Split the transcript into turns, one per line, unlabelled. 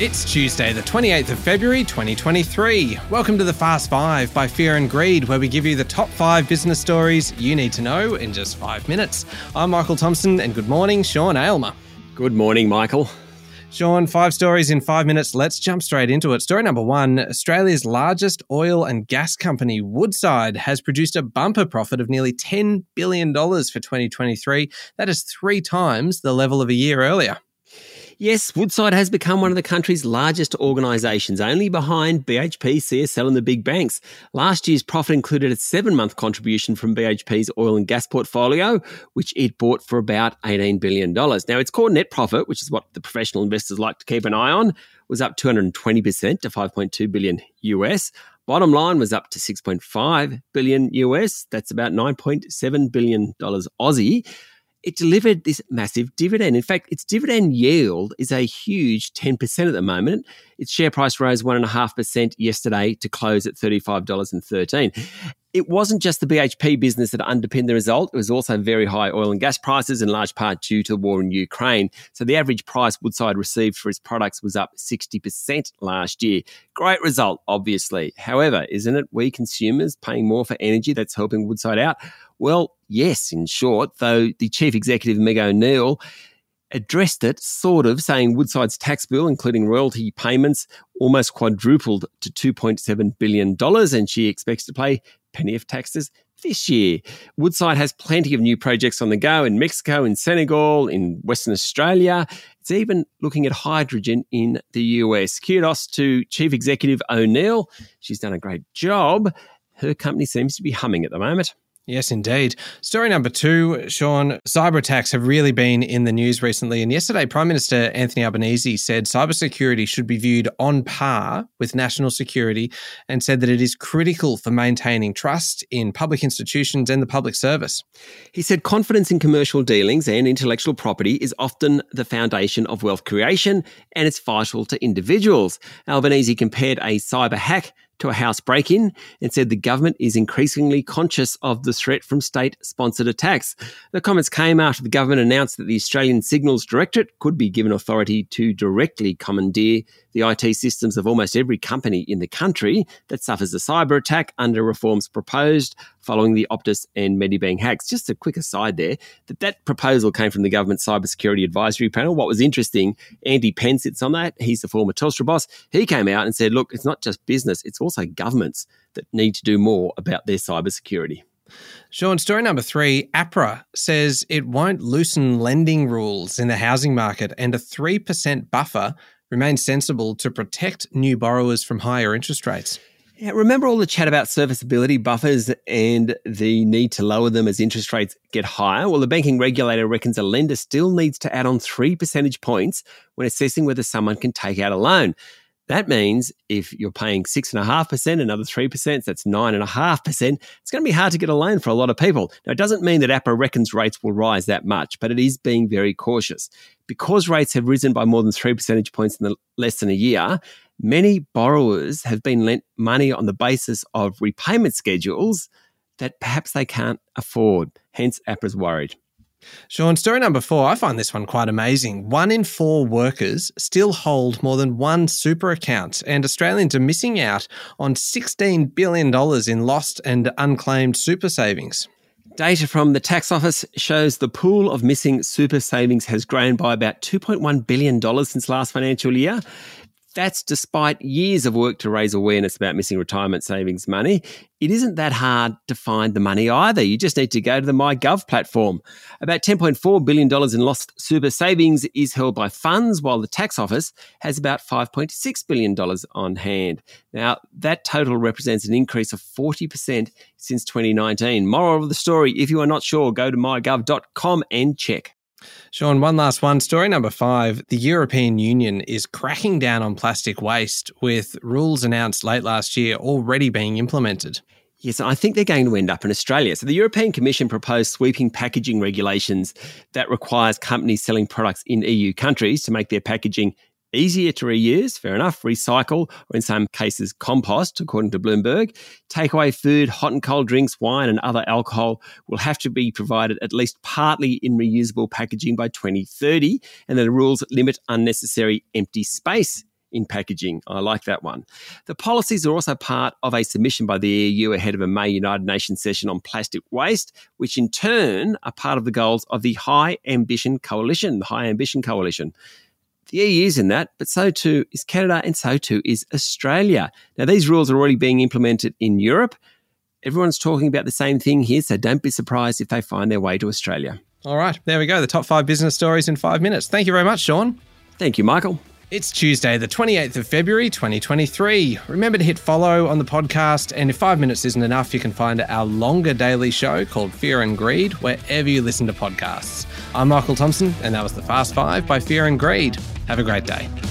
It's Tuesday, the 28th of February, 2023. Welcome to the Fast Five by Fear and Greed, where we give you the top five business stories you need to know in just five minutes. I'm Michael Thompson, and good morning, Sean Aylmer.
Good morning, Michael.
Sean, five stories in five minutes. Let's jump straight into it. Story number one Australia's largest oil and gas company, Woodside, has produced a bumper profit of nearly $10 billion for 2023. That is three times the level of a year earlier.
Yes, Woodside has become one of the country's largest organisations, only behind BHP, CSL, and the big banks. Last year's profit included a seven month contribution from BHP's oil and gas portfolio, which it bought for about $18 billion. Now, its core net profit, which is what the professional investors like to keep an eye on, was up 220% to 5.2 billion US. Bottom line was up to 6.5 billion US. That's about 9.7 billion dollars Aussie it delivered this massive dividend. In fact, its dividend yield is a huge 10% at the moment. Its share price rose 1.5% yesterday to close at $35.13 it wasn't just the BHP business that underpinned the result. It was also very high oil and gas prices, in large part due to the war in Ukraine. So the average price Woodside received for its products was up 60% last year. Great result, obviously. However, isn't it we consumers paying more for energy that's helping Woodside out? Well, yes, in short, though the chief executive, Meg O'Neill, addressed it, sort of, saying Woodside's tax bill, including royalty payments, almost quadrupled to $2.7 billion, and she expects to pay penny of taxes this year. Woodside has plenty of new projects on the go in Mexico, in Senegal, in Western Australia. It's even looking at hydrogen in the US. Kudos to Chief Executive O'Neill. She's done a great job. Her company seems to be humming at the moment.
Yes, indeed. Story number two, Sean. Cyber attacks have really been in the news recently. And yesterday, Prime Minister Anthony Albanese said cybersecurity should be viewed on par with national security and said that it is critical for maintaining trust in public institutions and the public service.
He said confidence in commercial dealings and intellectual property is often the foundation of wealth creation and it's vital to individuals. Albanese compared a cyber hack to a house break in and said the government is increasingly conscious of the threat from state sponsored attacks. The comments came after the government announced that the Australian Signals Directorate could be given authority to directly commandeer the IT systems of almost every company in the country that suffers a cyber attack under reforms proposed following the Optus and Medibank hacks. Just a quick aside there that that proposal came from the government cybersecurity advisory panel. What was interesting, Andy Penn sits on that. He's the former Telstra boss. He came out and said, look, it's not just business, it's also governments that need to do more about their cybersecurity.
Sean, story number three APRA says it won't loosen lending rules in the housing market and a 3% buffer remains sensible to protect new borrowers from higher interest rates.
Yeah, remember all the chat about serviceability buffers and the need to lower them as interest rates get higher? Well, the banking regulator reckons a lender still needs to add on three percentage points when assessing whether someone can take out a loan. That means if you're paying 6.5%, another 3%, that's 9.5%, it's going to be hard to get a loan for a lot of people. Now, it doesn't mean that APRA reckons rates will rise that much, but it is being very cautious. Because rates have risen by more than three percentage points in the, less than a year, many borrowers have been lent money on the basis of repayment schedules that perhaps they can't afford. Hence, APRA's worried.
Sean, story number four, I find this one quite amazing. One in four workers still hold more than one super account, and Australians are missing out on $16 billion in lost and unclaimed super savings.
Data from the tax office shows the pool of missing super savings has grown by about $2.1 billion since last financial year. That's despite years of work to raise awareness about missing retirement savings money. It isn't that hard to find the money either. You just need to go to the MyGov platform. About $10.4 billion in lost super savings is held by funds, while the tax office has about $5.6 billion on hand. Now, that total represents an increase of 40% since 2019. Moral of the story if you are not sure, go to mygov.com and check.
Sean, one last one. Story number five. The European Union is cracking down on plastic waste with rules announced late last year already being implemented.
Yes, I think they're going to end up in Australia. So the European Commission proposed sweeping packaging regulations that requires companies selling products in EU countries to make their packaging easier to reuse, fair enough, recycle, or in some cases, compost, according to Bloomberg. Takeaway food, hot and cold drinks, wine, and other alcohol will have to be provided at least partly in reusable packaging by 2030, and the rules limit unnecessary empty space in packaging. I like that one. The policies are also part of a submission by the EU ahead of a May United Nations session on plastic waste, which in turn are part of the goals of the High Ambition Coalition, the High Ambition Coalition. The EU is in that, but so too is Canada and so too is Australia. Now, these rules are already being implemented in Europe. Everyone's talking about the same thing here, so don't be surprised if they find their way to Australia.
All right, there we go. The top five business stories in five minutes. Thank you very much, Sean.
Thank you, Michael.
It's Tuesday, the 28th of February, 2023. Remember to hit follow on the podcast, and if five minutes isn't enough, you can find our longer daily show called Fear and Greed wherever you listen to podcasts. I'm Michael Thompson, and that was the Fast Five by Fear and Greed. Have a great day.